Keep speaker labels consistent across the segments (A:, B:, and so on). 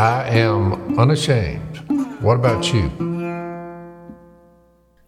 A: I am unashamed. What about you?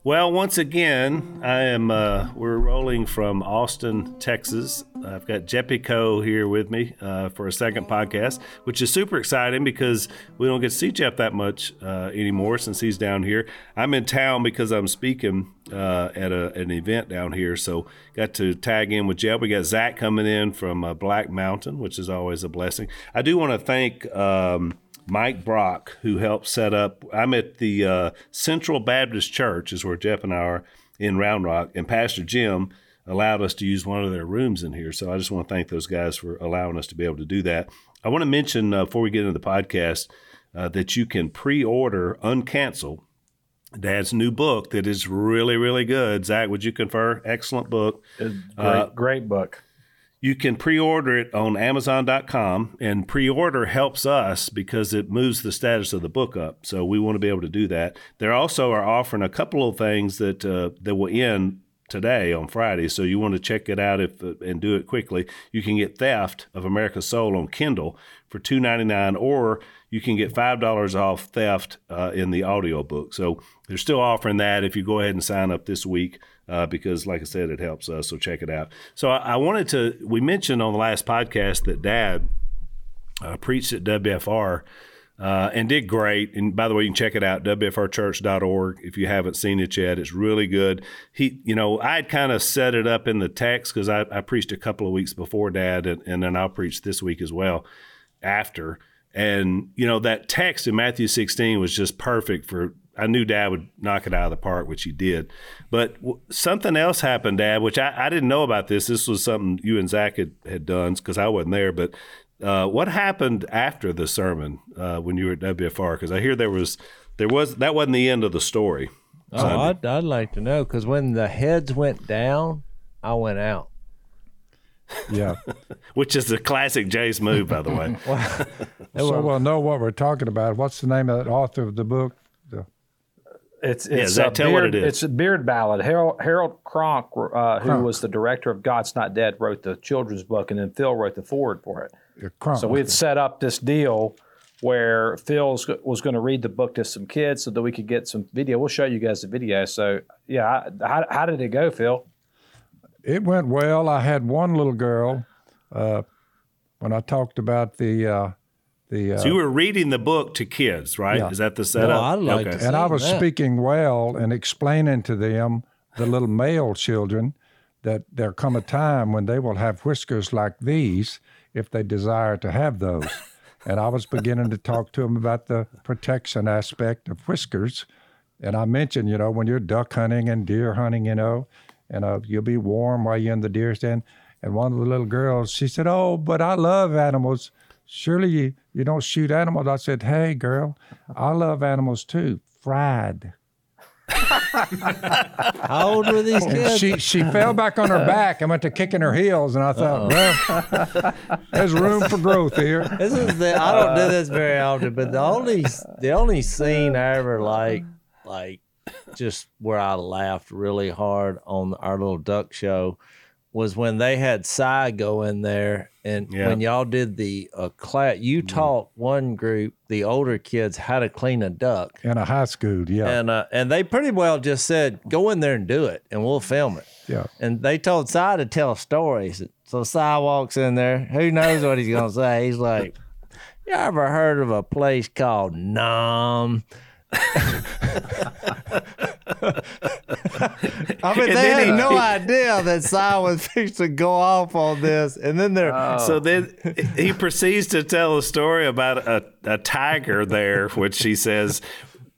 B: Well, once again, I am. Uh, we're rolling from Austin, Texas. I've got Jeppy Coe here with me uh, for a second podcast, which is super exciting because we don't get to see Jeff that much uh, anymore since he's down here. I'm in town because I'm speaking uh, at a, an event down here, so got to tag in with Jeff. We got Zach coming in from uh, Black Mountain, which is always a blessing. I do want to thank. Um, Mike Brock, who helped set up. I'm at the uh, Central Baptist Church, is where Jeff and I are in Round Rock, and Pastor Jim allowed us to use one of their rooms in here. So I just want to thank those guys for allowing us to be able to do that. I want to mention uh, before we get into the podcast uh, that you can pre-order Uncancel, Dad's new book that is really, really good. Zach, would you confer? Excellent book.
C: Great, uh, great book.
B: You can pre order it on Amazon.com, and pre order helps us because it moves the status of the book up. So we want to be able to do that. They also are offering a couple of things that, uh, that will end today on Friday. So you want to check it out if uh, and do it quickly. You can get Theft of America's Soul on Kindle for two ninety nine, or you can get five dollars off Theft uh, in the audiobook. So they're still offering that if you go ahead and sign up this week uh, because, like I said, it helps us. So check it out. So I, I wanted to. We mentioned on the last podcast that Dad uh, preached at WFR. Uh, and did great. And by the way, you can check it out, wfrchurch.org. If you haven't seen it yet, it's really good. He, you know, I had kind of set it up in the text because I, I, preached a couple of weeks before Dad, and, and then I'll preach this week as well after. And, you know, that text in Matthew 16 was just perfect for I knew Dad would knock it out of the park, which he did. But w- something else happened, Dad, which I, I, didn't know about this. This was something you and Zach had, had done because I wasn't there. But uh, what happened after the sermon uh, when you were at WFR? Because I hear there was there was that wasn't the end of the story.
D: Oh, I'd, I'd like to know because when the heads went down, I went out.
A: Yeah,
B: which is a classic Jay's move, by the way.
A: well, so we'll know what we're talking about. What's the name of that author of the book?
C: It's it's yeah, tell beard, what it is. It's a beard ballad. Harold Harold Cronk, uh, who Cronk. was the director of God's Not Dead, wrote the children's book, and then Phil wrote the forward for it. Yeah, so we had set up this deal where Phil was going to read the book to some kids so that we could get some video. We'll show you guys the video. So yeah, how, how did it go, Phil?
A: It went well. I had one little girl uh, when I talked about the uh, the,
B: uh, so you were reading the book to kids, right? Yeah. Is that the setup?
D: No, I'd like okay.
A: and I was that. speaking well and explaining to them, the little male children, that there come a time when they will have whiskers like these if they desire to have those. and I was beginning to talk to them about the protection aspect of whiskers. And I mentioned, you know, when you're duck hunting and deer hunting, you know, and uh, you'll be warm while you're in the deer stand. And one of the little girls, she said, "Oh, but I love animals." surely you, you don't shoot animals. I said, hey, girl, I love animals too, fried.
D: How old were these kids?
A: She she fell back on her back and went to kicking her heels, and I thought, Uh-oh. well, there's room for growth here.
D: This is the I don't do this very often, but the only the only scene I ever like like just where I laughed really hard on our little duck show was when they had Si go in there and yeah. when y'all did the uh, class, you mm-hmm. taught one group, the older kids, how to clean a duck
A: in a high school. Yeah,
D: and uh, and they pretty well just said, "Go in there and do it, and we'll film it."
A: Yeah,
D: and they told Si to tell stories. So Si walks in there. Who knows what he's gonna say? He's like, "You ever heard of a place called Nam?" I mean, and they had he, no idea that Si was fixed to go off on this, and then they're
B: oh. so then he proceeds to tell a story about a, a tiger there, which he says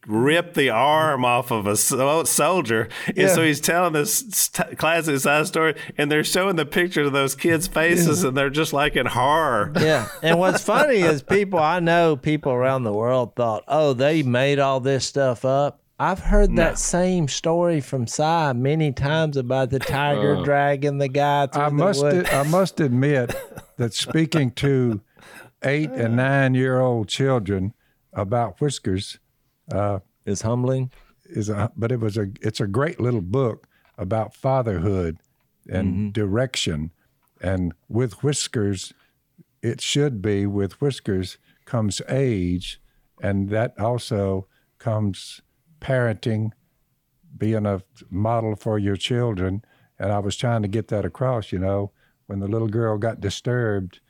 B: rip the arm off of a soldier. And yeah. so he's telling this t- classic side story, and they're showing the pictures of those kids' faces, yeah. and they're just like in horror.
D: Yeah. And what's funny is people, I know people around the world thought, oh, they made all this stuff up. I've heard no. that same story from Si many times about the tiger uh, dragging the guy through
A: I
D: the
A: must
D: woods.
A: I must admit that speaking to eight and nine year old children about whiskers
D: uh, is humbling.
A: Is a, but it was a it's a great little book about fatherhood and mm-hmm. direction, and with whiskers, it should be with whiskers comes age, and that also comes parenting, being a model for your children. And I was trying to get that across, you know, when the little girl got disturbed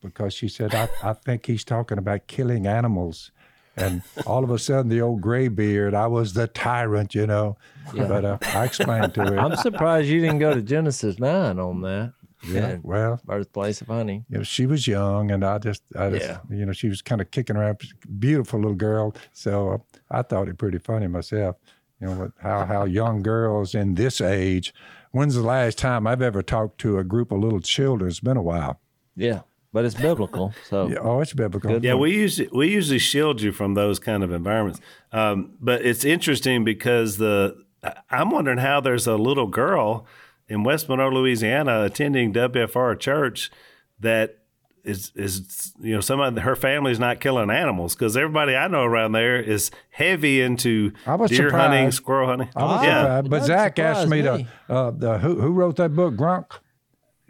A: because she said, I, I think he's talking about killing animals. And all of a sudden, the old gray beard, I was the tyrant, you know. Yeah. But uh, I explained to her.
D: I'm surprised you didn't go to Genesis 9 on that.
A: Yeah, well,
D: birthplace of honey.
A: You know, she was young, and I just, I just, yeah. you know, she was kind of kicking around, beautiful little girl. So uh, I thought it pretty funny myself. You know, how how young girls in this age. When's the last time I've ever talked to a group of little children? It's been a while.
D: Yeah, but it's biblical. So
A: yeah, oh, it's biblical.
B: Yeah, we usually we usually shield you from those kind of environments. Um, but it's interesting because the I'm wondering how there's a little girl in West Monroe, Louisiana, attending WFR church that is is you know some of her family's not killing animals because everybody I know around there is heavy into deer surprised. hunting, squirrel hunting.
A: I was yeah. surprised. But Zach asked me, me. to uh, the, who who wrote that book, Gronk.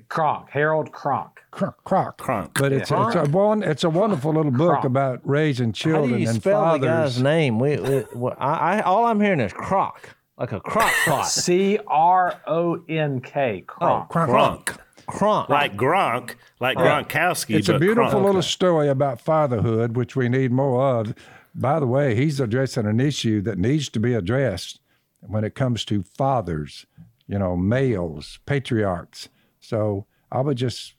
C: Cronk, Harold Cronk.
A: Cronk. Cronk. Cronk. But it's, yeah. it's, a one, it's a wonderful little book Cronk. about raising children How do you and spell fathers. the
D: guy's name? We, we, we, I, I, all I'm hearing is Croc like a crock pot.
C: C R O N K. Cronk.
B: Oh, Cronk. Cronk. Like Gronk, like Gronkowski.
A: It's a beautiful little story about fatherhood, which we need more of. By the way, he's addressing an issue that needs to be addressed when it comes to fathers, you know, males, patriarchs. So I would just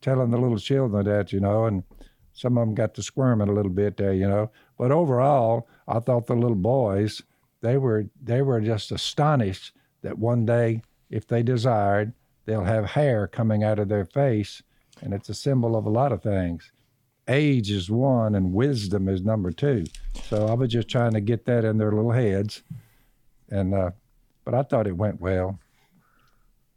A: telling the little children that, you know, and some of them got to squirming a little bit there, you know. But overall, I thought the little boys they were they were just astonished that one day, if they desired, they'll have hair coming out of their face, and it's a symbol of a lot of things. Age is one, and wisdom is number two. So I was just trying to get that in their little heads, and uh, but I thought it went well.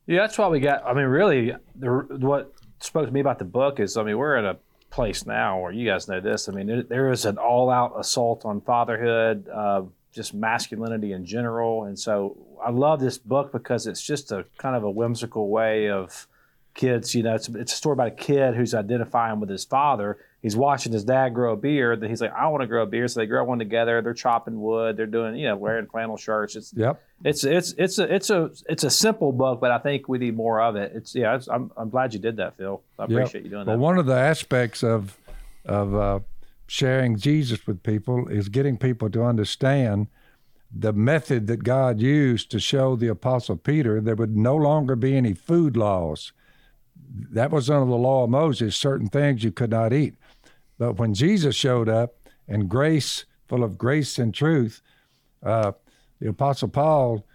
C: Yeah, that's why we got. I mean, really, the, what spoke to me about the book is, I mean, we're at a place now where you guys know this. I mean, there, there is an all-out assault on fatherhood. Uh, just masculinity in general. And so I love this book because it's just a kind of a whimsical way of kids. You know, it's, it's a story about a kid who's identifying with his father. He's watching his dad grow a beard. Then he's like, I want to grow a beard. So they grow one together. They're chopping wood. They're doing, you know, wearing flannel shirts. It's
A: yep.
C: It's it's it's a it's a it's a simple book, but I think we need more of it. It's yeah. It's, I'm I'm glad you did that, Phil. I appreciate yep. you doing
A: well,
C: that.
A: Well, one of the aspects of of uh, sharing Jesus with people is getting people to understand the method that God used to show the Apostle Peter there would no longer be any food laws. That was under the law of Moses, certain things you could not eat. But when Jesus showed up and grace, full of grace and truth, uh, the Apostle Paul,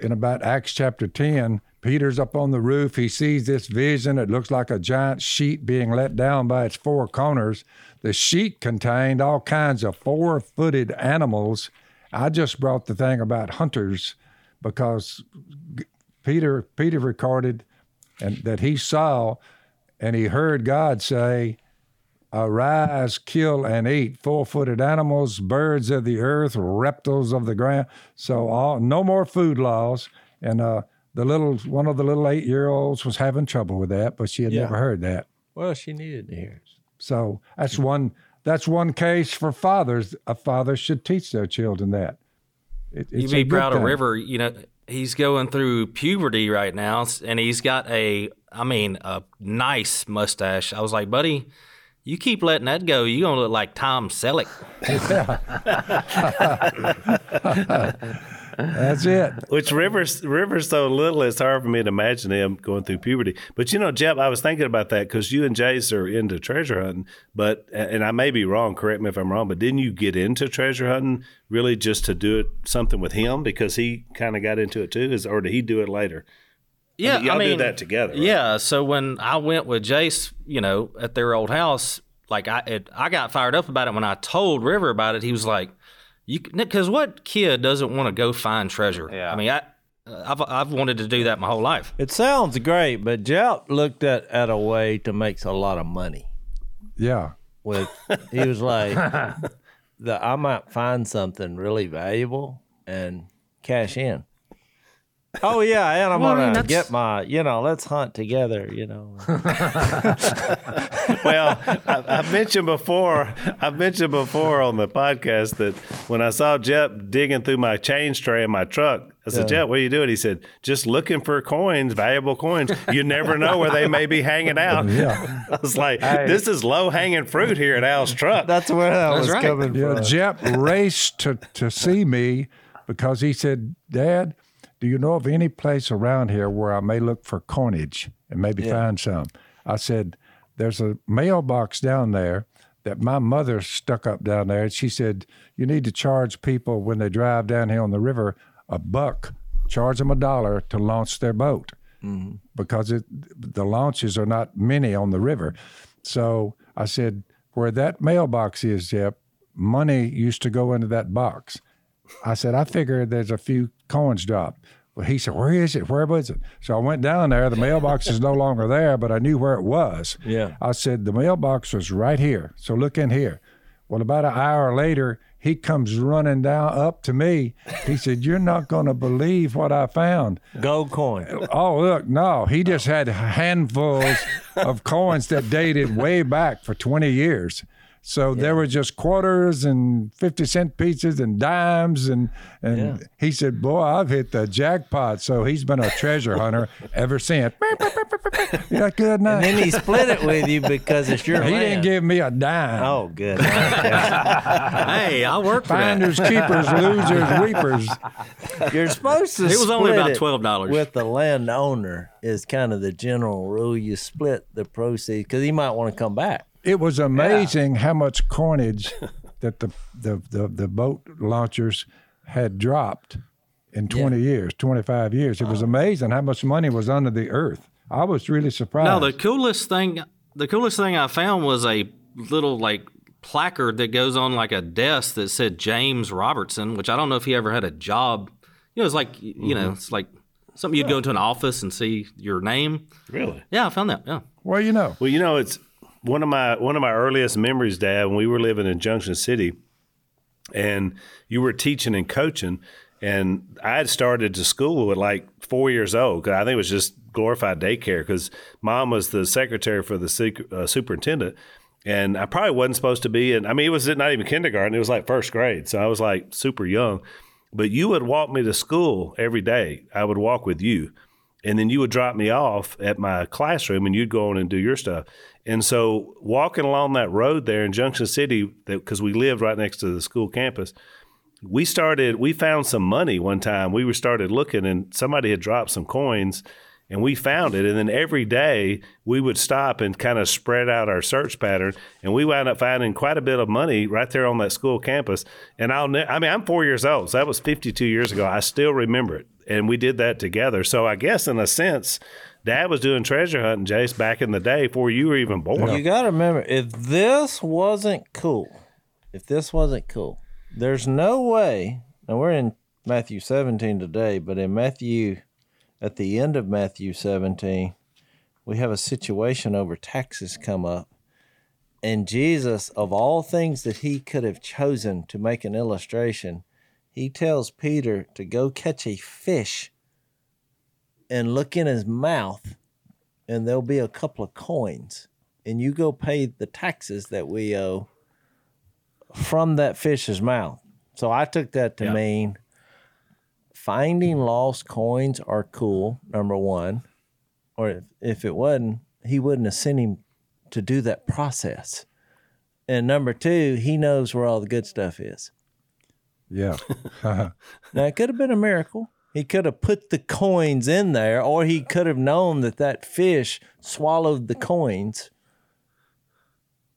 A: in about Acts chapter 10, Peter's up on the roof. He sees this vision. It looks like a giant sheet being let down by its four corners. The sheet contained all kinds of four footed animals I just brought the thing about hunters because Peter Peter recorded and that he saw and he heard God say, Arise, kill and eat four-footed animals, birds of the earth, reptiles of the ground. So all no more food laws. And uh, the little one of the little eight-year-olds was having trouble with that, but she had yeah. never heard that.
D: Well, she needed to hear it.
A: So that's one that's one case for fathers. A father should teach their children that.
E: It, You'd be proud of River. You know, he's going through puberty right now, and he's got a, I mean, a nice mustache. I was like, buddy, you keep letting that go, you're gonna look like Tom Selleck.
A: That's it.
B: Which Rivers Rivers so little, it's hard for me to imagine him going through puberty. But you know, Jep, I was thinking about that because you and Jase are into treasure hunting. But and I may be wrong. Correct me if I'm wrong. But didn't you get into treasure hunting really just to do it something with him because he kind of got into it too? Is or did he do it later?
E: Yeah,
B: I mean, y'all
E: I mean,
B: do that together. Right?
E: Yeah. So when I went with Jase, you know, at their old house, like I it, I got fired up about it when I told River about it. He was like you because what kid doesn't want to go find treasure? Yeah. I mean, I I've I've wanted to do that my whole life.
D: It sounds great, but Jelt looked at at a way to make a lot of money.
A: Yeah.
D: With he was like, the I might find something really valuable and cash in. Oh yeah, and I'm well, gonna I mean, get my, you know, let's hunt together, you know.
B: well, I, I, mentioned before, I mentioned before on the podcast that when I saw Jep digging through my change tray in my truck, I said, yeah. Jep, what are you doing? He said, just looking for coins, valuable coins. You never know where they may be hanging out. Yeah. I was like, hey. this is low hanging fruit here at Al's truck.
D: That's where that That's was right. coming yeah, from.
A: Jep raced to to see me because he said, Dad do you know of any place around here where I may look for coinage and maybe yeah. find some? I said, There's a mailbox down there that my mother stuck up down there. And she said, You need to charge people when they drive down here on the river a buck, charge them a dollar to launch their boat mm-hmm. because it, the launches are not many on the river. So I said, Where that mailbox is, Jep, money used to go into that box. I said, I figured there's a few coins dropped. Well, he said, Where is it? Where was it? So I went down there. The mailbox is no longer there, but I knew where it was.
D: Yeah.
A: I said, The mailbox was right here. So look in here. Well, about an hour later, he comes running down up to me. He said, You're not going to believe what I found.
D: Gold coin.
A: Oh, look, no. He just had handfuls of coins that dated way back for 20 years. So yeah. there were just quarters and 50 cent pieces and dimes. And, and yeah. he said, Boy, I've hit the jackpot. So he's been a treasure hunter ever since. yeah, good night.
D: And then he split it with you because it's your
A: He
D: land.
A: didn't give me a dime.
D: Oh, good.
E: hey, I work for
A: Finders, that. keepers, losers, reapers.
D: You're supposed to
E: It was only about $12.
D: With the landowner is kind of the general rule. You split the proceeds because he might want to come back.
A: It was amazing yeah. how much coinage that the, the, the, the, boat launchers had dropped in 20 yeah. years, 25 years. It was amazing how much money was under the earth. I was really surprised.
E: No, the coolest thing, the coolest thing I found was a little like placard that goes on like a desk that said James Robertson, which I don't know if he ever had a job. You know, it's like you mm-hmm. know, it's like something you'd go into an office and see your name.
B: Really?
E: Yeah, I found that. Yeah.
A: Well, you know.
B: Well, you know, it's one of my one of my earliest memories, Dad, when we were living in Junction City, and you were teaching and coaching, and I had started to school at like four years old. Cause I think it was just glorified daycare because mom was the secretary for the uh, superintendent. And I probably wasn't supposed to be in, I mean, it was not even kindergarten, it was like first grade. So I was like super young. But you would walk me to school every day. I would walk with you. And then you would drop me off at my classroom and you'd go on and do your stuff. And so walking along that road there in Junction City, because we lived right next to the school campus, we started, we found some money one time. We were started looking and somebody had dropped some coins and we found it. And then every day we would stop and kind of spread out our search pattern. And we wound up finding quite a bit of money right there on that school campus. And I'll, ne- I mean, I'm four years old. So that was 52 years ago. I still remember it. And we did that together. So I guess in a sense, Dad was doing treasure hunting, Jase, back in the day before you were even born.
D: You got to remember, if this wasn't cool, if this wasn't cool, there's no way. And we're in Matthew 17 today, but in Matthew, at the end of Matthew 17, we have a situation over taxes come up. And Jesus, of all things that he could have chosen to make an illustration, he tells Peter to go catch a fish and look in his mouth, and there'll be a couple of coins, and you go pay the taxes that we owe from that fish's mouth. So I took that to yeah. mean finding lost coins are cool, number one. Or if, if it wasn't, he wouldn't have sent him to do that process. And number two, he knows where all the good stuff is.
A: Yeah.
D: now, it could have been a miracle. He could have put the coins in there, or he could have known that that fish swallowed the coins.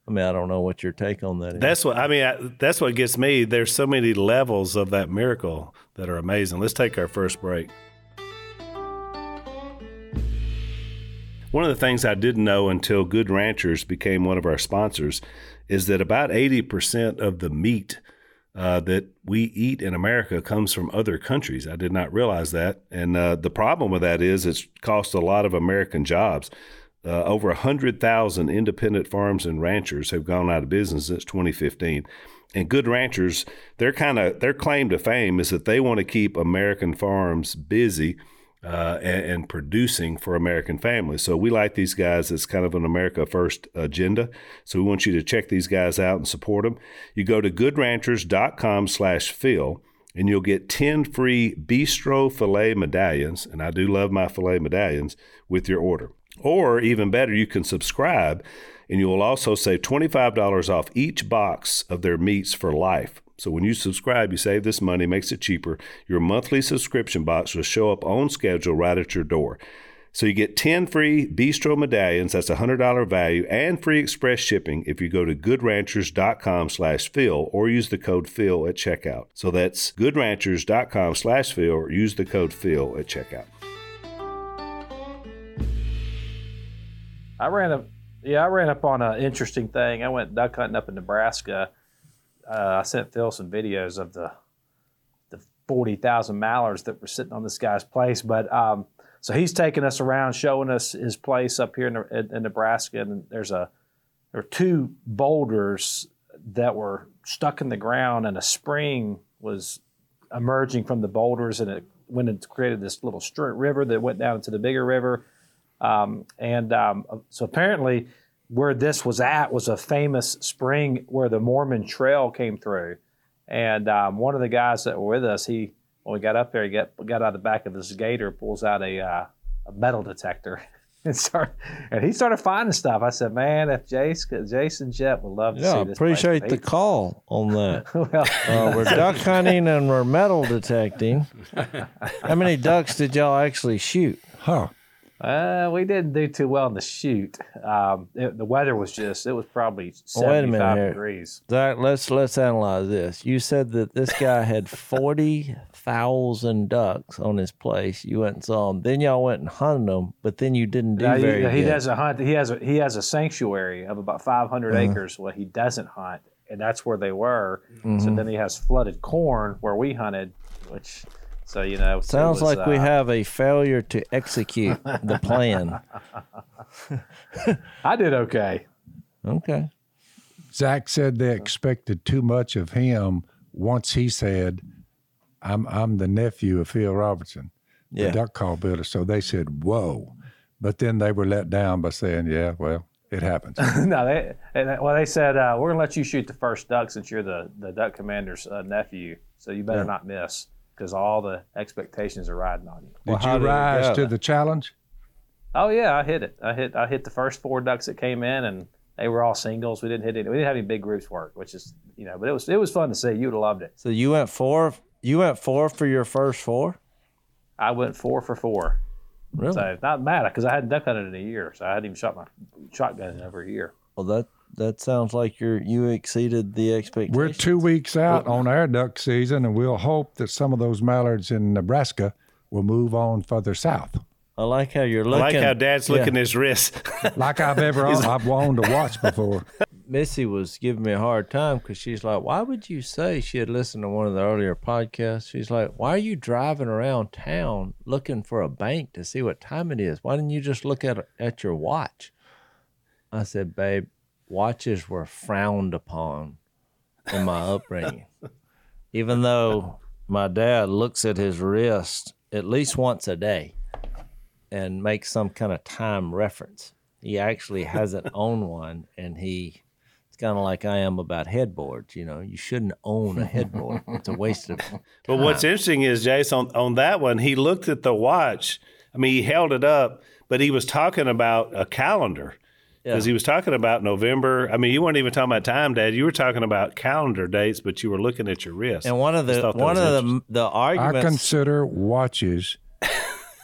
D: I mean, I don't know what your take on that is.
B: That's what I mean. I, that's what gets me. There's so many levels of that miracle that are amazing. Let's take our first break. One of the things I didn't know until Good Ranchers became one of our sponsors is that about 80% of the meat uh, that we eat in America comes from other countries. I did not realize that. And uh, the problem with that is it's cost a lot of American jobs. Uh, over 100,000 independent farms and ranchers have gone out of business since 2015. And good ranchers, their kind of their claim to fame is that they want to keep American farms busy uh, and, and, producing for American families. So we like these guys. It's kind of an America First agenda. So we want you to check these guys out and support them. You go to goodranchers.com slash Phil and you'll get 10 free bistro filet medallions. And I do love my filet medallions with your order. Or even better, you can subscribe and you will also save $25 off each box of their meats for life. So when you subscribe, you save this money, makes it cheaper. Your monthly subscription box will show up on schedule right at your door. So you get 10 free bistro medallions, that's a $100 value, and free express shipping if you go to goodranchers.com slash Phil or use the code Phil at checkout. So that's goodranchers.com slash Phil or use the code Phil at checkout.
C: I ran up, yeah, I ran up on an interesting thing. I went duck hunting up in Nebraska uh, I sent Phil some videos of the the forty thousand mallards that were sitting on this guy's place. But um, so he's taking us around, showing us his place up here in, in, in Nebraska, and there's a there are two boulders that were stuck in the ground, and a spring was emerging from the boulders, and it went and created this little river that went down into the bigger river. Um, and um, so apparently where this was at was a famous spring where the Mormon Trail came through. And um, one of the guys that were with us, he when we got up there, he got got out of the back of his gator, pulls out a, uh, a metal detector, and start and he started finding stuff. I said, "Man, if Jase, Jason Jet would love to
D: yeah,
C: see
D: this." Yeah, appreciate the call on that. well, uh, we're duck hunting and we're metal detecting. How many ducks did y'all actually shoot?
A: Huh.
C: Uh, we didn't do too well in the shoot. Um, it, the weather was just, it was probably 75 degrees.
D: Zach, let's, let's analyze this. You said that this guy had 40,000 ducks on his place. You went and saw them. Then y'all went and hunted them, but then you didn't do very
C: he,
D: he
C: does a hunt. He has a, he has a sanctuary of about 500 uh-huh. acres where he doesn't hunt. And that's where they were. Mm-hmm. So then he has flooded corn where we hunted, which so you know,
D: sounds was, like uh, we have a failure to execute the plan.
C: I did okay.
D: Okay.
A: Zach said they expected too much of him once he said, "I'm I'm the nephew of Phil Robertson, yeah. the duck call builder." So they said, "Whoa," but then they were let down by saying, "Yeah, well." It happens.
C: no, they well they said uh, we're gonna let you shoot the first duck since you're the the duck commander's uh, nephew, so you better yeah. not miss because all the expectations are riding on you.
A: Did well, you rise to the challenge?
C: Oh yeah, I hit it. I hit I hit the first four ducks that came in, and they were all singles. We didn't hit any. We didn't have any big groups work, which is you know, but it was it was fun to see. You would have loved it.
D: So you went four. You went four for your first four.
C: I went four for four.
D: Really?
C: So not bad because I hadn't duck hunted in a year, so I hadn't even shot my shotgun in over a year.
D: Well, that that sounds like you're you exceeded the expectations.
A: We're two weeks out on our duck season, and we'll hope that some of those mallards in Nebraska will move on further south.
D: I like how you're looking. I
B: like how Dad's yeah. looking his wrist.
A: like I've ever I've wanted to watch before.
D: Missy was giving me a hard time because she's like, "Why would you say?" She had listened to one of the earlier podcasts. She's like, "Why are you driving around town looking for a bank to see what time it is? Why didn't you just look at at your watch?" I said, "Babe, watches were frowned upon in my upbringing. Even though my dad looks at his wrist at least once a day and makes some kind of time reference. He actually hasn't owned one and he it's kind of like I am about headboards. You know, you shouldn't own a headboard. It's a waste of. Time.
B: But what's interesting is, Jason, on, on that one, he looked at the watch. I mean, he held it up, but he was talking about a calendar because yeah. he was talking about November. I mean, you weren't even talking about time, Dad. You were talking about calendar dates, but you were looking at your wrist.
D: And one of the one of the the arguments
A: I consider watches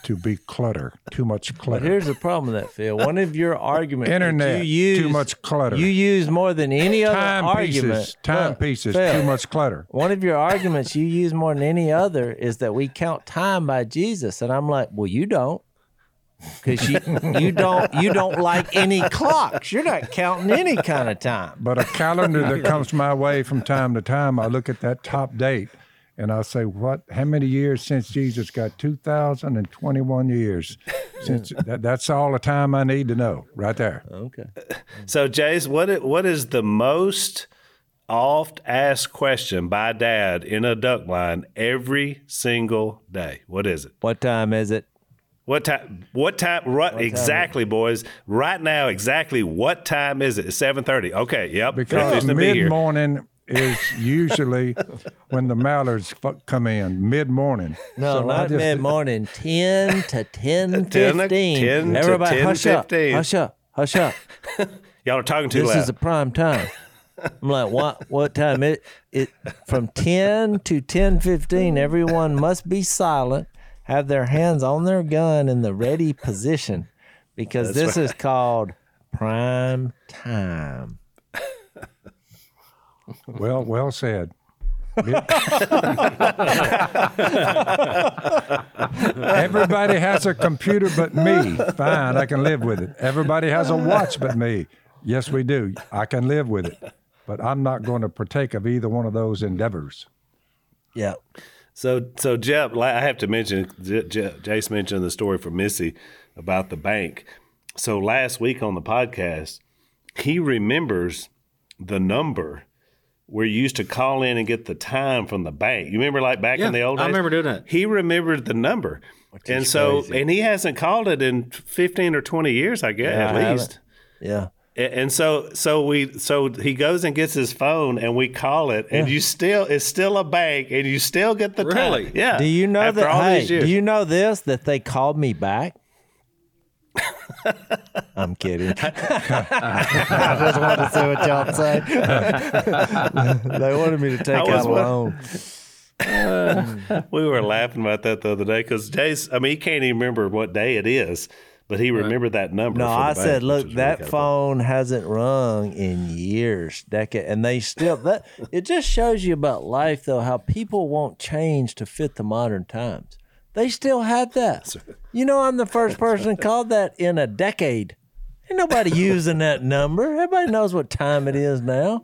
A: to be clutter, too much clutter.
D: But here's the problem with that, Phil. One of your arguments,
A: internet,
D: you use,
A: too much clutter.
D: You use more than any other
A: time
D: argument.
A: Pieces, time pieces, Phil, too much clutter.
D: One of your arguments you use more than any other is that we count time by Jesus, and I'm like, well, you don't because you you don't you don't like any clocks. You're not counting any kind of time.
A: But a calendar that comes my way from time to time, I look at that top date and I say, "What? How many years since Jesus got? Two thousand and twenty-one years. Since that, that's all the time I need to know, right there."
D: Okay.
B: So, Jase, what what is the most oft asked question by Dad in a duck line every single day? What is it?
D: What time is it?
B: What time? What time? Right, what exactly, time boys. Right now, exactly what time is it? Seven thirty. Okay. Yep.
A: Because mid morning is usually when the mallards come in mid morning.
D: No, so not mid morning. Ten to ten fifteen. 10 Everybody,
B: to 10,
D: hush
B: 15.
D: up, hush up, hush up.
B: Y'all are talking too
D: this
B: loud.
D: This is the prime time. I'm like, what? What time? It it from ten to ten fifteen. Everyone must be silent, have their hands on their gun in the ready position, because That's this right. is called prime time.
A: Well, well said. Everybody has a computer but me. Fine, I can live with it. Everybody has a watch but me. Yes, we do. I can live with it. But I'm not going to partake of either one of those endeavors.
D: Yeah.
B: So, so Jeff, I have to mention, Jase mentioned the story from Missy about the bank. So last week on the podcast, he remembers the number where you used to call in and get the time from the bank. You remember, like back
E: yeah,
B: in the old days.
E: I remember doing that.
B: He remembered the number, and so crazy. and he hasn't called it in fifteen or twenty years, I guess, yeah, at least.
D: Yeah.
B: And so, so we, so he goes and gets his phone, and we call it, and yeah. you still, it's still a bank, and you still get the
E: really?
B: time. Yeah.
D: Do you know that? Hey, do you know this? That they called me back I'm kidding. I just wanted to see what y'all say. they wanted me to take out a loan.
B: we were laughing about that the other day because Jase, I mean, he can't even remember what day it is, but he remembered right. that number.
D: No, I
B: bank,
D: said, look, that really phone hasn't rung in years, decade, and they still that. It just shows you about life, though, how people won't change to fit the modern times. They still had that. You know, I'm the first person called that in a decade. Ain't nobody using that number. Everybody knows what time it is now.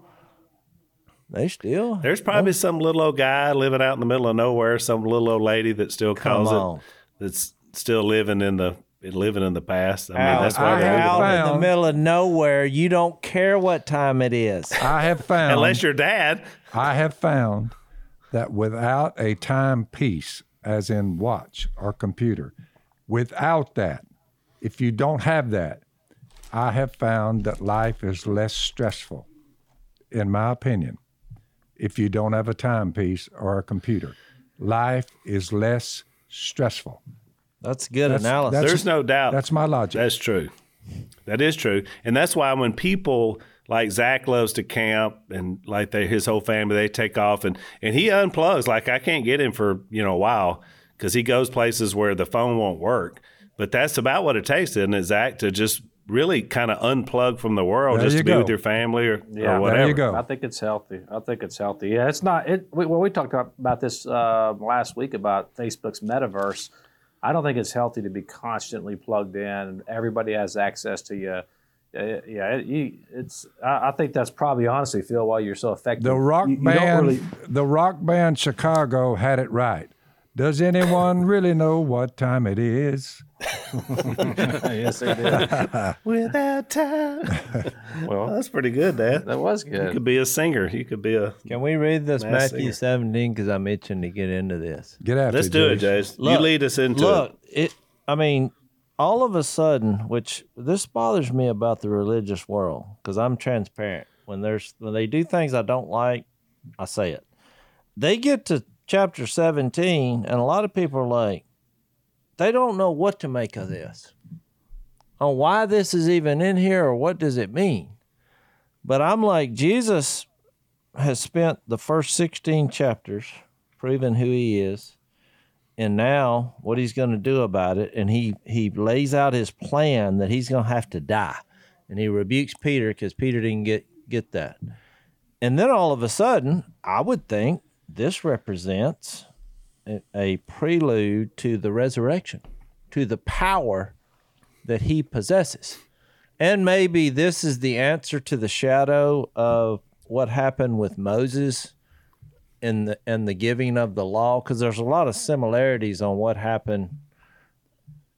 D: They still.
B: There's probably some little old guy living out in the middle of nowhere, some little old lady that still calls it. That's still living in the living in the past. I mean, out, that's why they're
D: out in the middle of nowhere. You don't care what time it is.
A: I have found,
B: unless your dad.
A: I have found that without a timepiece, as in watch or computer. Without that, if you don't have that, I have found that life is less stressful, in my opinion, if you don't have a timepiece or a computer. Life is less stressful.
D: That's good that's, analysis.
B: That's, There's no doubt.
A: That's my logic.
B: That's true. That is true. And that's why when people like Zach loves to camp and like they, his whole family, they take off and, and he unplugs. Like I can't get him for, you know, a while because he goes places where the phone won't work. But that's about what it takes, isn't it, Zach, to just really kind of unplug from the world there just to go. be with your family or, yeah, or whatever.
A: There you go.
C: I think it's healthy. I think it's healthy. Yeah, it's not. It. We, well, we talked about this uh, last week about Facebook's metaverse. I don't think it's healthy to be constantly plugged in. Everybody has access to you uh, yeah, it, it's. I, I, think that's probably honestly, Phil, why you're so effective.
A: The rock you, band, really... the rock band Chicago had it right. Does anyone really know what time it is?
C: yes, they did.
B: Without time. well, that's pretty good, Dad.
C: That was good.
B: You could be a singer. You could be a.
D: Can we read this Matthew singer. 17? Because I'm itching to get into this.
A: Get after
B: Let's do it, Jase. you lead us into
D: look,
B: it.
D: it. I mean, all of a sudden, which this bothers me about the religious world, because I'm transparent. When there's when they do things I don't like, I say it. They get to chapter 17, and a lot of people are like, they don't know what to make of this, on why this is even in here or what does it mean. But I'm like, Jesus has spent the first 16 chapters proving who he is and now what he's going to do about it and he he lays out his plan that he's going to have to die. And he rebukes peter because peter didn't get get that. And then all of a sudden i would think this represents a, prelude to the resurrection to the power that he possesses and maybe this is the answer to the shadow of what happened with moses in the in the giving of the law because there's a lot of similarities on what happened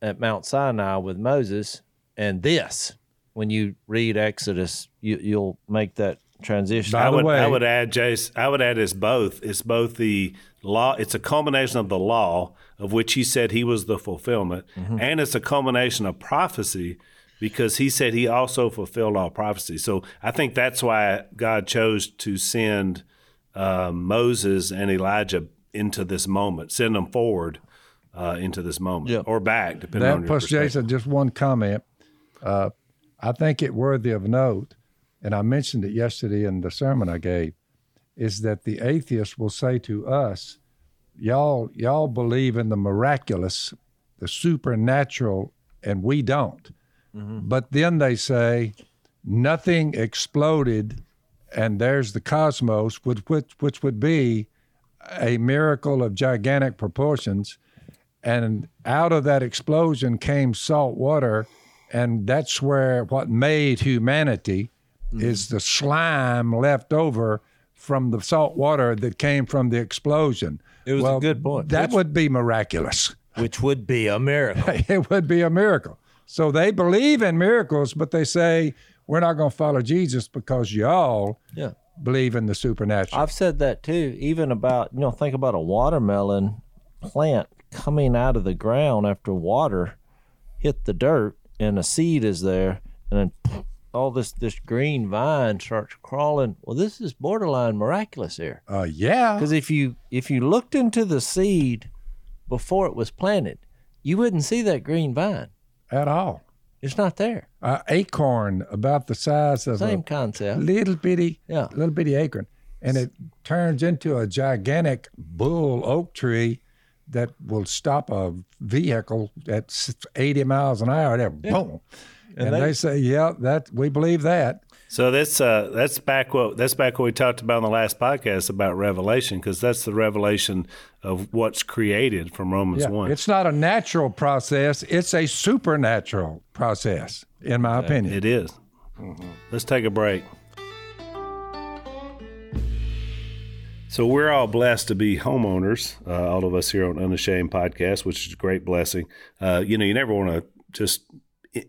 D: at Mount Sinai with Moses and this. When you read Exodus, you, you'll make that transition.
B: By I would, way, I would add, Jase. I would add it's both. It's both the law. It's a culmination of the law of which he said he was the fulfillment, mm-hmm. and it's a culmination of prophecy because he said he also fulfilled all prophecy. So I think that's why God chose to send uh, Moses and Elijah into this moment, send them forward uh, into this moment yep. or back, depending
A: that
B: on your
A: plus Jason, just one comment. Uh, I think it worthy of note, and I mentioned it yesterday in the sermon I gave, is that the atheists will say to us, "Y'all, y'all believe in the miraculous, the supernatural, and we don't." Mm-hmm. But then they say nothing exploded, and there's the cosmos, which, which, which would be a miracle of gigantic proportions. And out of that explosion came salt water, and that's where what made humanity mm-hmm. is the slime left over from the salt water that came from the explosion.
D: It was well, a good point.
A: That which, would be miraculous.
D: Which would be a miracle.
A: it would be a miracle. So they believe in miracles, but they say, we're not going to follow Jesus because y'all yeah. believe in the supernatural.
D: I've said that too, even about, you know, think about a watermelon plant coming out of the ground after water hit the dirt and a seed is there and then all this this green vine starts crawling. Well, this is borderline miraculous here.
A: Uh yeah.
D: Because if you if you looked into the seed before it was planted, you wouldn't see that green vine
A: at all.
D: It's not there.
A: An acorn about the size of
D: same a concept,
A: little bitty, yeah, little bitty acorn, and it turns into a gigantic bull oak tree that will stop a vehicle at 80 miles an hour. There, yeah. boom, and, and they, they, say, "Yeah, that we believe that."
B: So that's uh, that's back what that's back what we talked about in the last podcast about revelation because that's the revelation of what's created from Romans
A: yeah,
B: one.
A: It's not a natural process; it's a supernatural process, in my opinion.
B: It is. Mm-hmm. Let's take a break. So we're all blessed to be homeowners, uh, all of us here on Unashamed Podcast, which is a great blessing. Uh, you know, you never want to just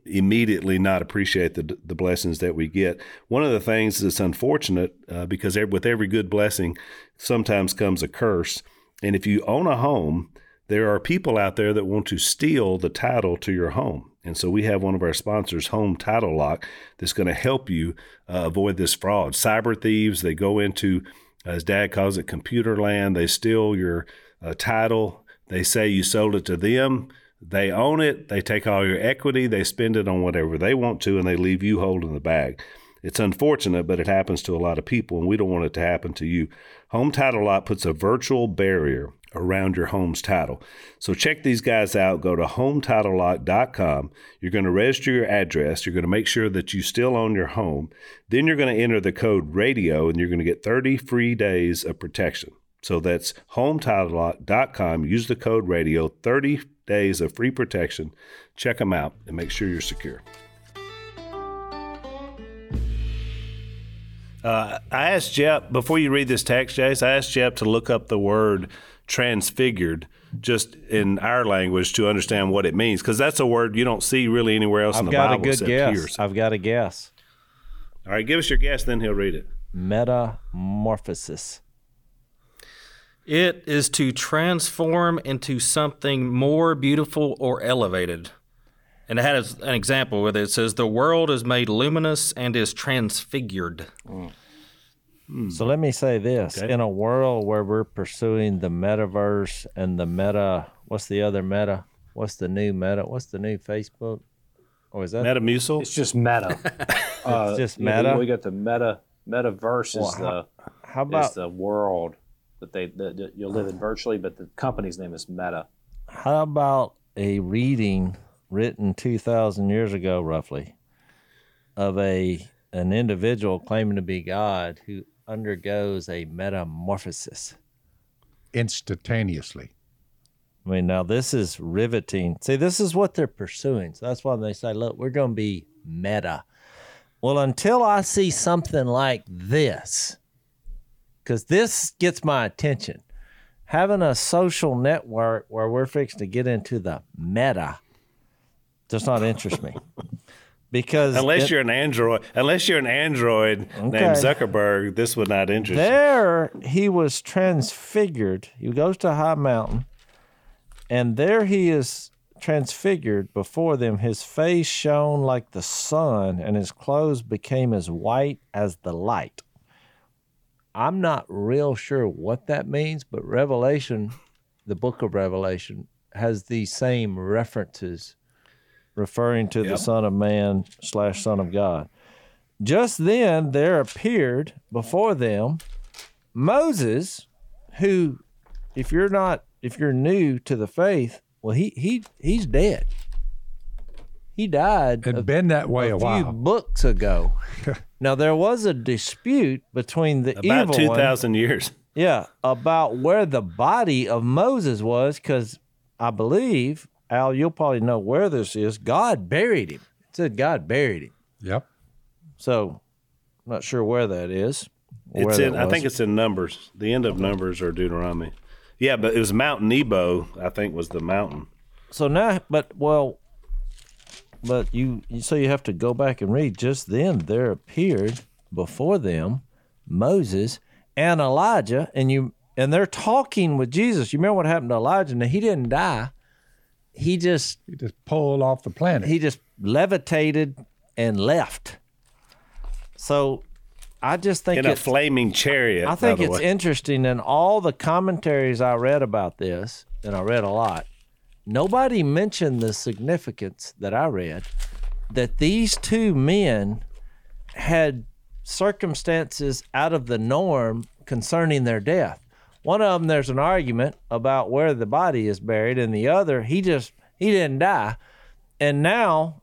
B: immediately not appreciate the the blessings that we get. One of the things that's unfortunate uh, because with every good blessing sometimes comes a curse. And if you own a home, there are people out there that want to steal the title to your home. And so we have one of our sponsors, Home Title Lock, that's going to help you uh, avoid this fraud. Cyber thieves, they go into, as dad calls it, computer land. They steal your uh, title. They say you sold it to them they own it, they take all your equity, they spend it on whatever they want to, and they leave you holding the bag. It's unfortunate, but it happens to a lot of people, and we don't want it to happen to you. Home Title Lock puts a virtual barrier around your home's title. So check these guys out. Go to hometitlelock.com. You're going to register your address. You're going to make sure that you still own your home. Then you're going to enter the code radio and you're going to get 30 free days of protection. So that's hometitlelock.com. Use the code radio 30 days of free protection. Check them out and make sure you're secure. Uh, I asked Jep before you read this text, Jase. I asked Jep to look up the word transfigured just in our language to understand what it means because that's a word you don't see really anywhere else
D: I've
B: in the Bible.
D: I've got a good guess. I've got a guess.
B: All right, give us your guess, then he'll read it.
D: Metamorphosis.
E: It is to transform into something more beautiful or elevated. And it had an example where it says, The world is made luminous and is transfigured.
D: Mm. So let me say this okay. in a world where we're pursuing the metaverse and the meta, what's the other meta? What's the new meta? What's the new Facebook?
B: Oh, is that Metamucil?
C: It's just meta.
D: it's uh, just meta.
C: we got the meta metaverse well, is the how about the world that they that you'll live in uh-huh. virtually, but the company's name is Meta.
D: How about a reading written two thousand years ago, roughly, of a an individual claiming to be God who undergoes a metamorphosis
A: instantaneously.
D: I mean, now this is riveting. See, this is what they're pursuing. So that's why they say, look, we're going to be meta. Well, until I see something like this, because this gets my attention. Having a social network where we're fixing to get into the meta does not interest me. because
B: unless it, you're an android, unless you're an android okay. named Zuckerberg, this would not interest
D: there, you. There he was transfigured. He goes to a high mountain, and there he is transfigured before them. His face shone like the sun, and his clothes became as white as the light. I'm not real sure what that means, but Revelation, the book of Revelation, has these same references referring to yep. the Son of Man slash Son of God. Just then there appeared before them Moses, who, if you're not, if you're new to the faith, well, he he he's dead. He died.
A: Had been that way a,
D: a
A: while.
D: few books ago. now there was a dispute between the
B: about
D: two
B: thousand years.
D: Yeah, about where the body of Moses was, because I believe Al, you'll probably know where this is. God buried him. It said God buried him.
A: Yep.
D: So, I'm not sure where that is.
B: It's in. I think it's in Numbers. The end of Numbers or Deuteronomy. Yeah, but it was Mount Nebo. I think was the mountain.
D: So now, but well, but you so you have to go back and read. Just then there appeared before them Moses and Elijah, and you and they're talking with Jesus. You remember what happened to Elijah? Now he didn't die he just
A: he just pulled off the planet.
D: He just levitated and left. So I just think
B: in a flaming chariot.
D: I think it's way. interesting in all the commentaries I read about this, and I read a lot. Nobody mentioned the significance that I read that these two men had circumstances out of the norm concerning their death. One of them, there's an argument about where the body is buried, and the other, he just he didn't die. And now,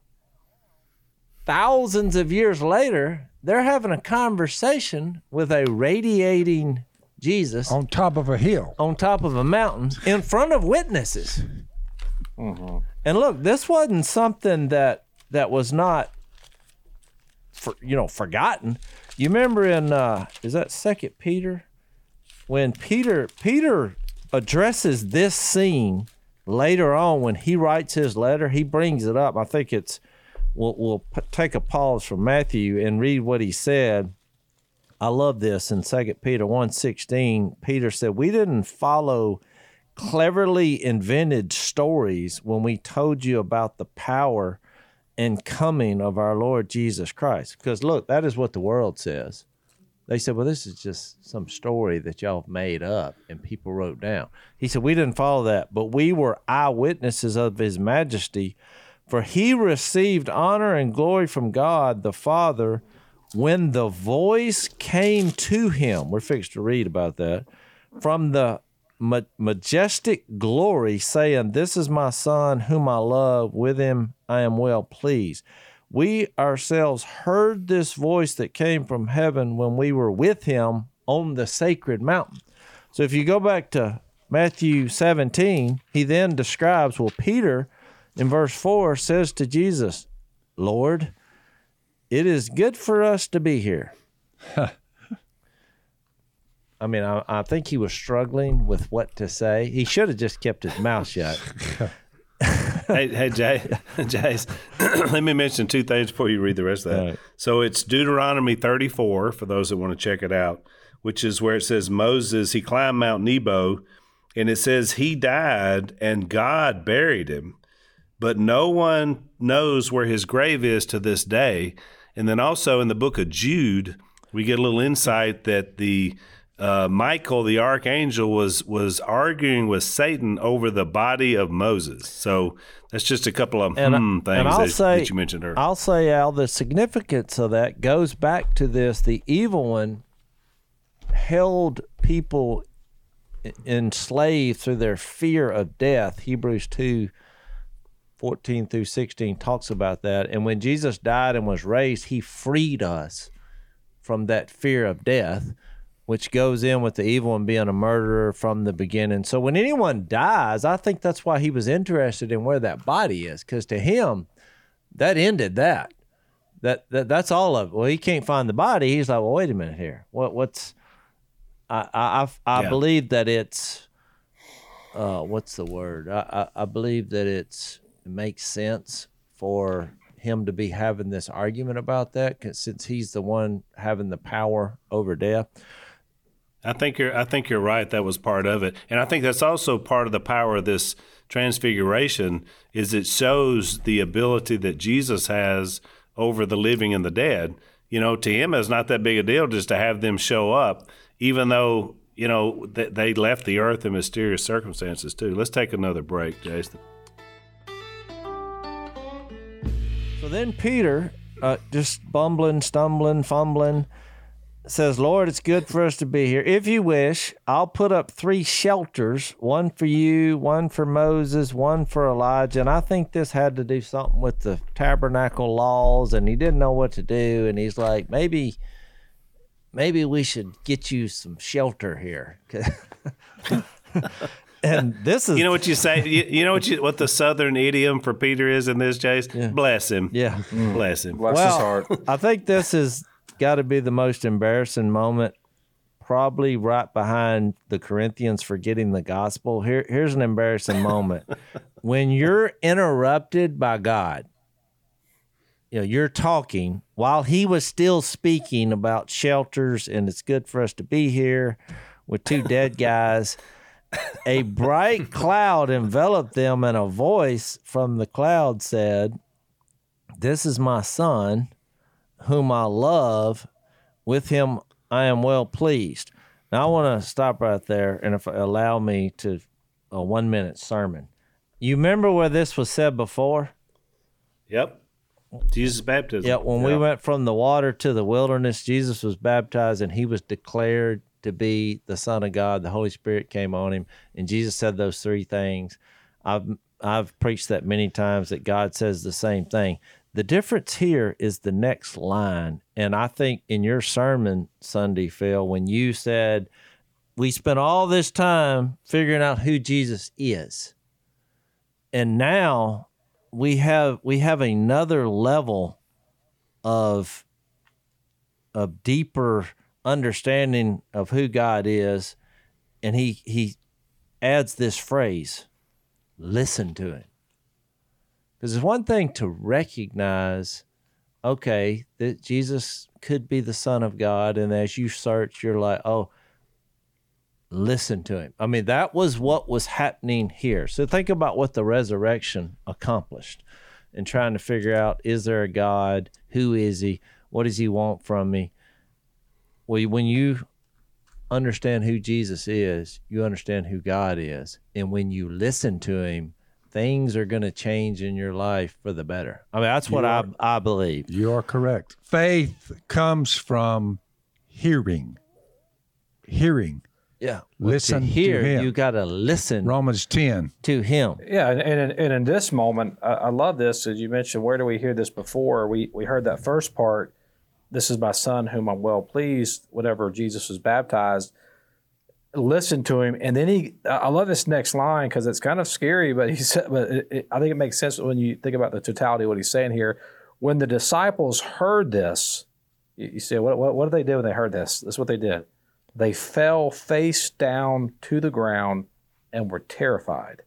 D: thousands of years later, they're having a conversation with a radiating Jesus
A: on top of a hill,
D: on top of a mountain, in front of witnesses. Mm-hmm. And look, this wasn't something that that was not, for, you know, forgotten. You remember in uh, is that Second Peter? when Peter Peter addresses this scene later on when he writes his letter, he brings it up. I think it's we'll, we'll take a pause from Matthew and read what he said. I love this in Second Peter 1:16. Peter said, "We didn't follow cleverly invented stories when we told you about the power and coming of our Lord Jesus Christ." Because look, that is what the world says. They said, Well, this is just some story that y'all made up and people wrote down. He said, We didn't follow that, but we were eyewitnesses of his majesty, for he received honor and glory from God the Father when the voice came to him. We're fixed to read about that. From the ma- majestic glory, saying, This is my son whom I love, with him I am well pleased we ourselves heard this voice that came from heaven when we were with him on the sacred mountain. So if you go back to Matthew 17, he then describes, well, Peter in verse 4 says to Jesus, Lord, it is good for us to be here. I mean, I, I, think he was struggling with what to say. He should have just kept his mouth shut.
B: hey, hey, Jay, Jace, let me mention two things before you read the rest of that. Right. So it's Deuteronomy 34 for those that want to check it out, which is where it says Moses he climbed Mount Nebo, and it says he died and God buried him, but no one knows where his grave is to this day. And then also in the book of Jude, we get a little insight that the uh, Michael, the archangel, was was arguing with Satan over the body of Moses. So that's just a couple of and, hmm things that, say, that you mentioned earlier.
D: I'll say, Al, the significance of that goes back to this: the evil one held people enslaved through their fear of death. Hebrews two. 14 through 16 talks about that. And when Jesus died and was raised, he freed us from that fear of death which goes in with the evil and being a murderer from the beginning. So when anyone dies, I think that's why he was interested in where that body is, because to him, that ended that. That, that that's all of it. Well, he can't find the body. He's like, well, wait a minute here. What what's I I I, I yeah. believe that it's uh what's the word? I, I I believe that it's it makes sense for him to be having this argument about that since he's the one having the power over death.
B: I think you're I think you're right that was part of it. And I think that's also part of the power of this transfiguration is it shows the ability that Jesus has over the living and the dead. You know, to him it's not that big a deal just to have them show up even though, you know, they left the earth in mysterious circumstances too. Let's take another break, Jason.
D: So then Peter, uh, just bumbling, stumbling, fumbling, says, Lord, it's good for us to be here. If you wish, I'll put up three shelters one for you, one for Moses, one for Elijah. And I think this had to do something with the tabernacle laws, and he didn't know what to do. And he's like, maybe. Maybe we should get you some shelter here. and this is
B: you know what you say you, you, know what you what the southern idiom for peter is in this Jace? Yeah. bless him
D: yeah
B: mm. bless him
C: bless well, his heart
D: i think this has got to be the most embarrassing moment probably right behind the corinthians forgetting the gospel. Here here's an embarrassing moment. When you're interrupted by god you know you're talking while he was still speaking about shelters and it's good for us to be here with two dead guys a bright cloud enveloped them, and a voice from the cloud said, This is my son, whom I love. With him I am well pleased. Now, I want to stop right there and if allow me to a one minute sermon. You remember where this was said before?
B: Yep. Jesus' baptism.
D: Yeah, when we went from the water to the wilderness, Jesus was baptized and he was declared to be the Son of God. The Holy Spirit came on him, and Jesus said those three things. I've I've preached that many times that God says the same thing. The difference here is the next line, and I think in your sermon Sunday, Phil, when you said we spent all this time figuring out who Jesus is, and now we have we have another level of of deeper understanding of who God is, and he he adds this phrase, listen to it. Because it's one thing to recognize, okay, that Jesus could be the Son of God, and as you search, you're like, oh, listen to him. I mean, that was what was happening here. So think about what the resurrection accomplished and trying to figure out is there a God? Who is he? What does he want from me? Well, when you understand who Jesus is, you understand who God is. And when you listen to him, things are going to change in your life for the better. I mean, that's what are, I, I believe.
A: You are correct. Faith comes from hearing. Hearing.
D: Yeah. Listen to hear, to you got to listen.
A: Romans 10.
D: To him.
C: Yeah. And, and, and in this moment, I, I love this. As you mentioned, where do we hear this before? We, we heard that first part this is my son whom I'm well pleased, whatever Jesus was baptized. Listen to him. And then he, I love this next line because it's kind of scary, but he said, but it, it, I think it makes sense when you think about the totality of what he's saying here. When the disciples heard this, you, you say, what, what, what did they do when they heard this? This is what they did. They fell face down to the ground and were terrified.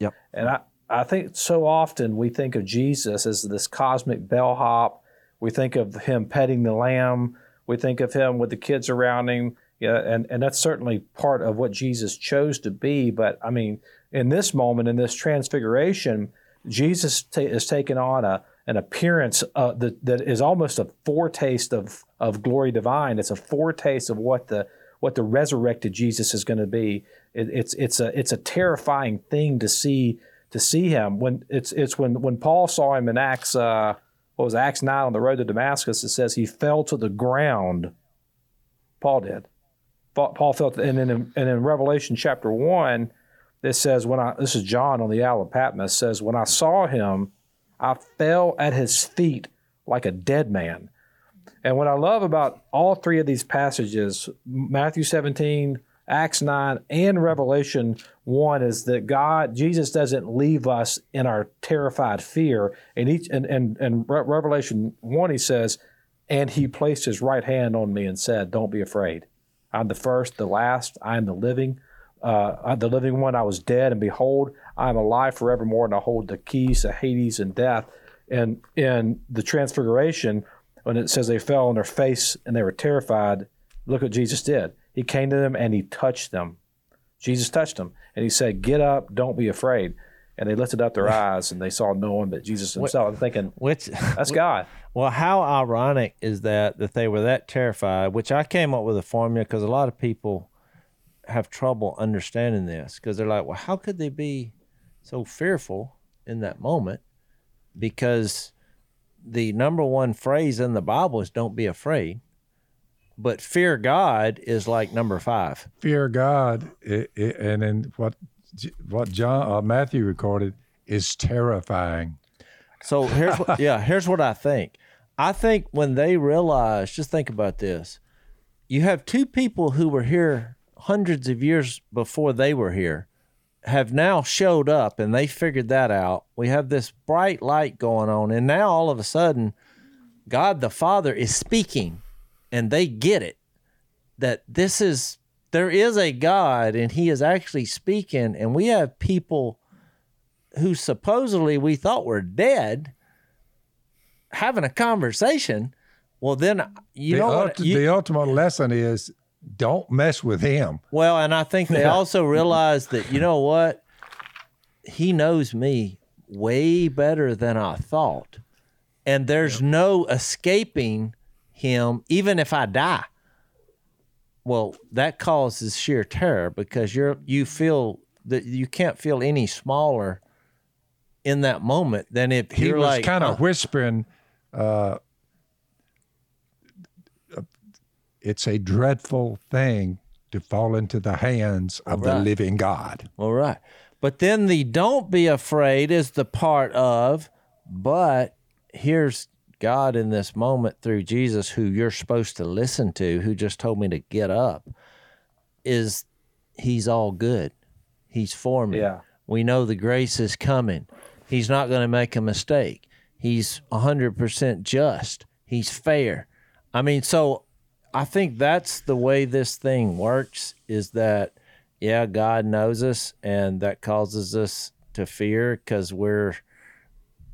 D: Yep.
C: And I, I think so often we think of Jesus as this cosmic bellhop we think of him petting the lamb. We think of him with the kids around him. Yeah, and, and that's certainly part of what Jesus chose to be. But I mean, in this moment, in this transfiguration, Jesus is taking on a an appearance uh, that, that is almost a foretaste of, of glory divine. It's a foretaste of what the what the resurrected Jesus is going to be. It, it's it's a it's a terrifying thing to see to see him when it's it's when when Paul saw him in Acts. Uh, what was Acts 9 on the road to Damascus, it says he fell to the ground. Paul did. Paul felt, and then in, and in Revelation chapter 1, it says, when I, this is John on the Isle of Patmos, says, when I saw him, I fell at his feet like a dead man. And what I love about all three of these passages, Matthew 17, Acts 9 and Revelation 1 is that God, Jesus doesn't leave us in our terrified fear. And each and, and, and Revelation 1, he says, and he placed his right hand on me and said, Don't be afraid. I'm the first, the last, I am the living. Uh, the living one, I was dead, and behold, I am alive forevermore, and I hold the keys to Hades and death. And in the Transfiguration, when it says they fell on their face and they were terrified, look what Jesus did. He came to them and he touched them. Jesus touched them and he said, Get up, don't be afraid. And they lifted up their eyes and they saw no one but Jesus himself. I'm thinking, which that's God.
D: Well, how ironic is that that they were that terrified? Which I came up with a formula because a lot of people have trouble understanding this because they're like, well, how could they be so fearful in that moment? Because the number one phrase in the Bible is "Don't be afraid." but fear God is like number five.
A: Fear God, it, it, and then what what John uh, Matthew recorded is terrifying.
D: So here's what, yeah, here's what I think. I think when they realize, just think about this. You have two people who were here hundreds of years before they were here have now showed up and they figured that out. We have this bright light going on and now all of a sudden God the Father is speaking and they get it that this is there is a God and he is actually speaking and we have people who supposedly we thought were dead having a conversation. Well then you the know what,
A: you, the ultimate lesson is don't mess with him.
D: Well and i think they also realize that you know what? He knows me way better than i thought and there's no escaping him, even if I die. Well, that causes sheer terror because you're you feel that you can't feel any smaller in that moment than if he
A: was
D: like,
A: kind of oh. whispering. Uh, it's a dreadful thing to fall into the hands of right. the living God.
D: All right. But then the don't be afraid is the part of, but here's God in this moment through Jesus, who you're supposed to listen to, who just told me to get up, is He's all good. He's for me. Yeah. We know the grace is coming. He's not going to make a mistake. He's 100% just. He's fair. I mean, so I think that's the way this thing works is that, yeah, God knows us and that causes us to fear because we're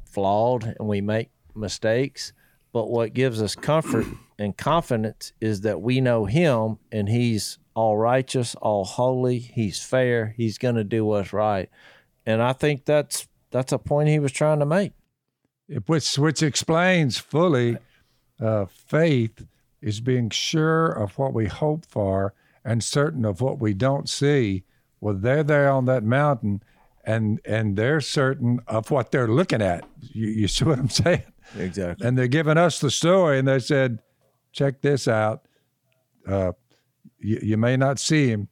D: flawed and we make mistakes. But what gives us comfort and confidence is that we know Him and He's all righteous, all holy. He's fair. He's going to do what's right. And I think that's that's a point He was trying to make.
A: Which which explains fully uh, faith is being sure of what we hope for and certain of what we don't see. Well, they're there on that mountain, and and they're certain of what they're looking at. You, you see what I'm saying?
D: Exactly.
A: And they're giving us the story, and they said, check this out. Uh, you, you may not see him,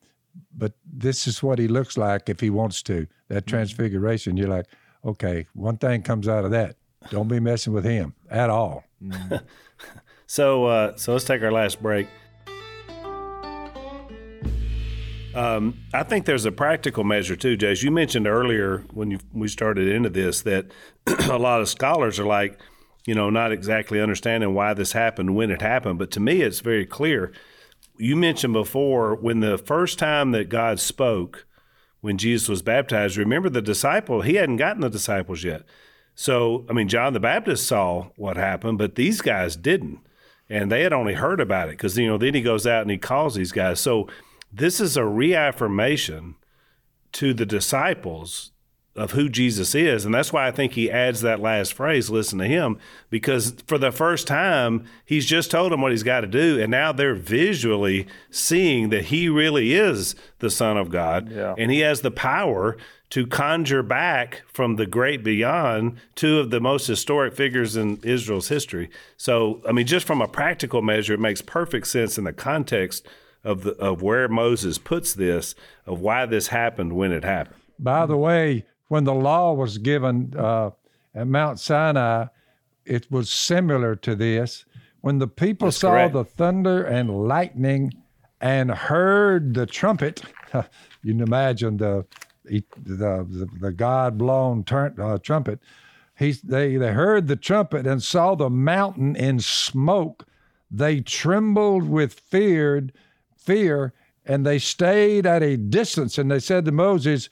A: but this is what he looks like if he wants to. That mm-hmm. transfiguration, you're like, okay, one thing comes out of that. Don't be messing with him at all.
B: Mm-hmm. so, uh, so let's take our last break. Um, I think there's a practical measure too, Jace. You mentioned earlier when you, we started into this that a lot of scholars are like, you know, not exactly understanding why this happened, when it happened. But to me, it's very clear. You mentioned before when the first time that God spoke, when Jesus was baptized, remember the disciple, he hadn't gotten the disciples yet. So, I mean, John the Baptist saw what happened, but these guys didn't. And they had only heard about it because, you know, then he goes out and he calls these guys. So, this is a reaffirmation to the disciples of who Jesus is. And that's why I think he adds that last phrase, listen to him, because for the first time, he's just told them what he's got to do. And now they're visually seeing that he really is the Son of God. Yeah. And he has the power to conjure back from the great beyond two of the most historic figures in Israel's history. So, I mean, just from a practical measure, it makes perfect sense in the context of the of where Moses puts this, of why this happened when it happened.
A: By the way, when the law was given uh, at Mount Sinai, it was similar to this. When the people That's saw correct. the thunder and lightning and heard the trumpet, you can imagine the the the, the God blown uh, trumpet. He, they, they heard the trumpet and saw the mountain in smoke. They trembled with feared, fear, and they stayed at a distance. And they said to Moses,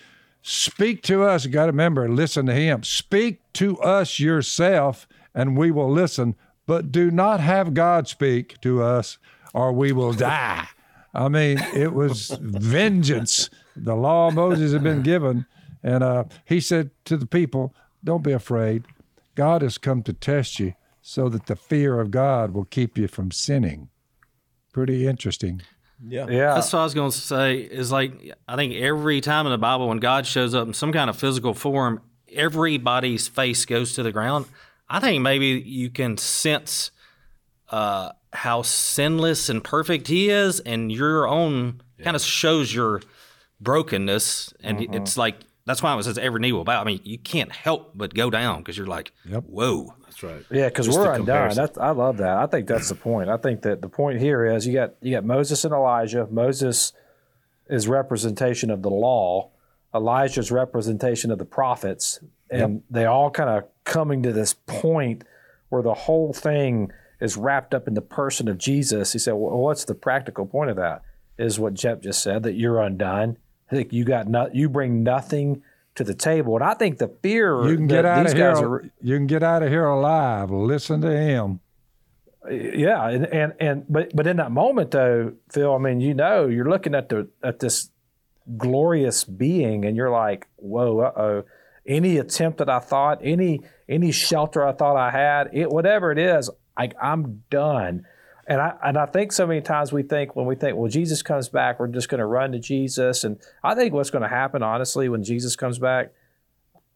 A: Speak to us. You got to remember, listen to him. Speak to us yourself, and we will listen. But do not have God speak to us, or we will die. I mean, it was vengeance. The law of Moses had been given. And uh, he said to the people, Don't be afraid. God has come to test you so that the fear of God will keep you from sinning. Pretty interesting.
E: Yeah. Yeah. That's what I was going to say is like, I think every time in the Bible when God shows up in some kind of physical form, everybody's face goes to the ground. I think maybe you can sense uh, how sinless and perfect He is, and your own yeah. kind of shows your brokenness. And mm-hmm. it's like, that's why it says every knee will bow. I mean, you can't help but go down because you're like, yep. whoa.
B: That's right.
C: Yeah, because we're undone. That's, I love that. I think that's the point. I think that the point here is you got you got Moses and Elijah. Moses is representation of the law. Elijah's representation of the prophets, and yep. they all kind of coming to this point where the whole thing is wrapped up in the person of Jesus. He said, "Well, what's the practical point of that?" Is what Jep just said that you're undone. I think you got no, you bring nothing to the table. And I think the fear
A: you can get out of here. Are, you can get out of here alive. Listen to him.
C: Yeah, and, and and but but in that moment though, Phil, I mean, you know, you're looking at the at this glorious being, and you're like, whoa, uh oh. Any attempt that I thought, any any shelter I thought I had, it whatever it is, like I'm done. And I and I think so many times we think when we think, well, Jesus comes back, we're just going to run to Jesus. And I think what's going to happen, honestly, when Jesus comes back,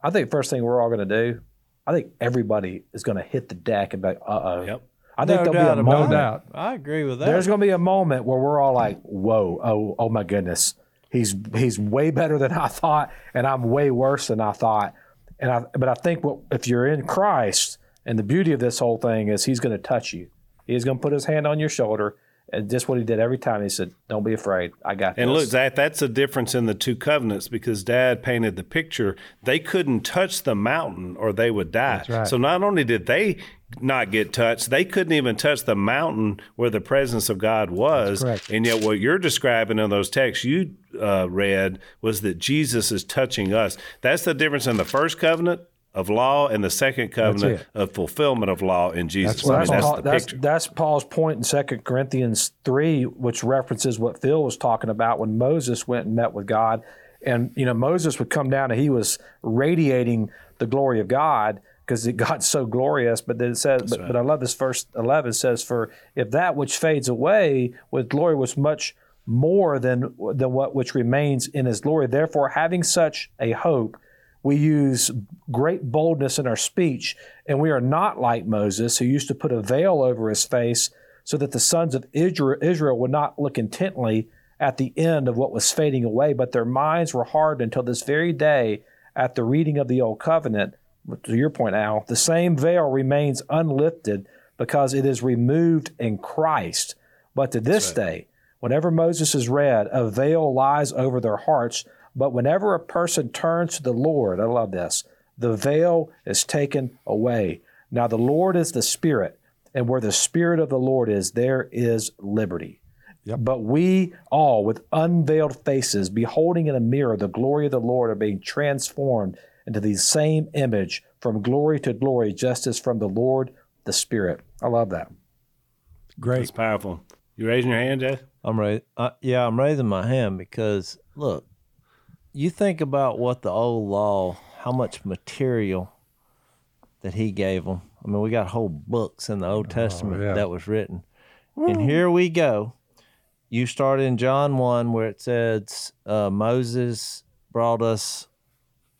C: I think first thing we're all going to do, I think everybody is going to hit the deck and be like, uh oh. Yep. I think no there'll be a moment.
D: Doubt. I agree with that.
C: There's going to be a moment where we're all like, whoa, oh, oh my goodness, he's he's way better than I thought, and I'm way worse than I thought. And I, but I think what if you're in Christ, and the beauty of this whole thing is he's going to touch you. He's going to put his hand on your shoulder. And just what he did every time. He said, Don't be afraid. I got
B: this. And look, that that's a difference in the two covenants because dad painted the picture. They couldn't touch the mountain or they would die. Right. So not only did they not get touched, they couldn't even touch the mountain where the presence of God was. And yet, what you're describing in those texts you uh, read was that Jesus is touching us. That's the difference in the first covenant of law and the second covenant of fulfillment of law in Jesus.
C: That's, I mean, that's, Paul, that's, that's, Paul's point in Second Corinthians 3, which references what Phil was talking about when Moses went and met with God. And, you know, Moses would come down and he was radiating the glory of God because it got so glorious. But then it says, but, right. but I love this verse 11 says, For if that which fades away with glory was much more than, than what which remains in his glory, therefore, having such a hope, we use great boldness in our speech, and we are not like Moses, who used to put a veil over his face so that the sons of Israel would not look intently at the end of what was fading away, but their minds were hardened until this very day at the reading of the Old Covenant. To your point, Al, the same veil remains unlifted because it is removed in Christ. But to this right. day, whenever Moses is read, a veil lies over their hearts but whenever a person turns to the Lord, I love this, the veil is taken away. Now, the Lord is the Spirit, and where the Spirit of the Lord is, there is liberty. Yep. But we all, with unveiled faces, beholding in a mirror the glory of the Lord, are being transformed into the same image from glory to glory, just as from the Lord the Spirit. I love that.
B: Great. That's powerful. You raising your hand, Jay?
D: I'm raising. Uh, yeah, I'm raising my hand because look, you think about what the old law, how much material that he gave them. I mean, we got whole books in the Old oh, Testament oh, yeah. that was written. Woo. And here we go. You start in John 1 where it says uh, Moses brought us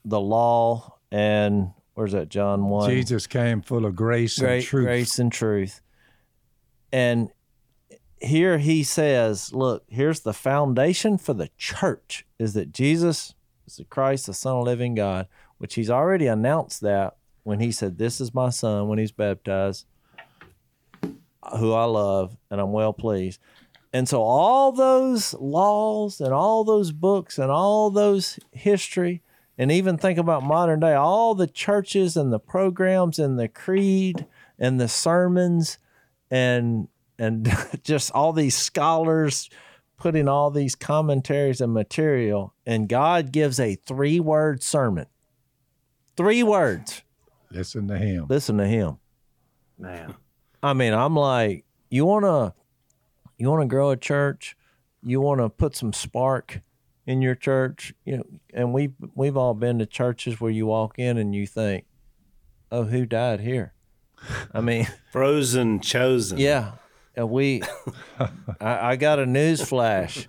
D: the law and where's that John 1?
A: Jesus came full of grace Great, and truth.
D: Grace and truth. And here he says, look, here's the foundation for the church is that Jesus is the Christ, the Son of the living God, which he's already announced that when he said, This is my son when he's baptized, who I love, and I'm well pleased. And so all those laws and all those books and all those history, and even think about modern day, all the churches and the programs and the creed and the sermons and and just all these scholars putting all these commentaries and material, and God gives a three word sermon. Three words.
A: Listen to him.
D: Listen to him.
C: Man.
D: I mean, I'm like, you wanna you wanna grow a church, you wanna put some spark in your church, you know, and we we've all been to churches where you walk in and you think, Oh, who died here? I mean
B: Frozen chosen.
D: Yeah. And we I, I got a news flash.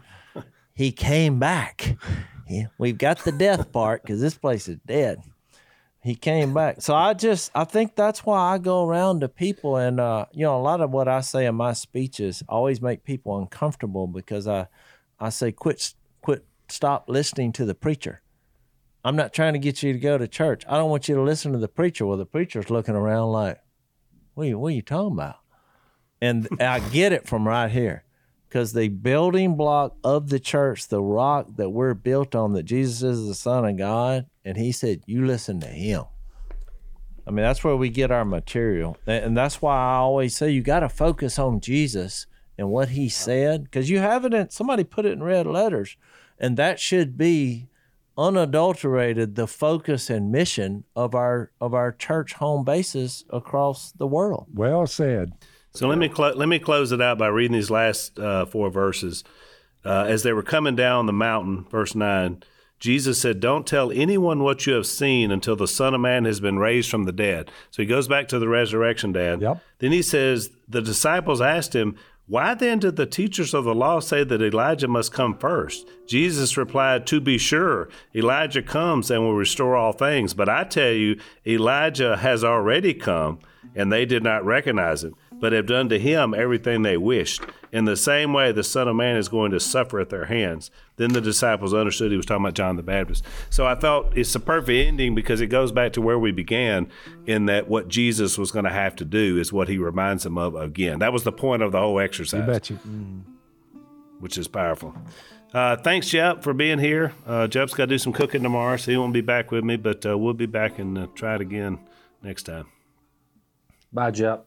D: He came back. Yeah, we've got the death part because this place is dead he came back. So I just I think that's why I go around to people and uh, you know a lot of what I say in my speeches always make people uncomfortable because I I say quit quit stop listening to the preacher. I'm not trying to get you to go to church. I don't want you to listen to the preacher. Well, the preacher's looking around like, what are you, what are you talking about? And I get it from right here because the building block of the church, the rock that we're built on, that Jesus is the Son of God, and He said, "You listen to Him." I mean, that's where we get our material, and that's why I always say you got to focus on Jesus and what He said, because you have it in somebody put it in red letters, and that should be unadulterated the focus and mission of our of our church home bases across the world.
A: Well said.
B: So let me cl- let me close it out by reading these last uh, four verses. Uh, as they were coming down the mountain, verse nine, Jesus said, "Don't tell anyone what you have seen until the Son of Man has been raised from the dead." So he goes back to the resurrection, Dad.
A: Yep.
B: Then he says, the disciples asked him, "Why then did the teachers of the law say that Elijah must come first? Jesus replied, "To be sure, Elijah comes and will restore all things. But I tell you, Elijah has already come, and they did not recognize him." But have done to him everything they wished. In the same way, the Son of Man is going to suffer at their hands. Then the disciples understood he was talking about John the Baptist. So I felt it's a perfect ending because it goes back to where we began in that what Jesus was going to have to do is what he reminds them of again. That was the point of the whole exercise.
A: You bet you.
B: Which is powerful. Uh, thanks, Jep, for being here. Uh, Jep's got to do some cooking tomorrow, so he won't be back with me, but uh, we'll be back and uh, try it again next time.
C: Bye, Jep.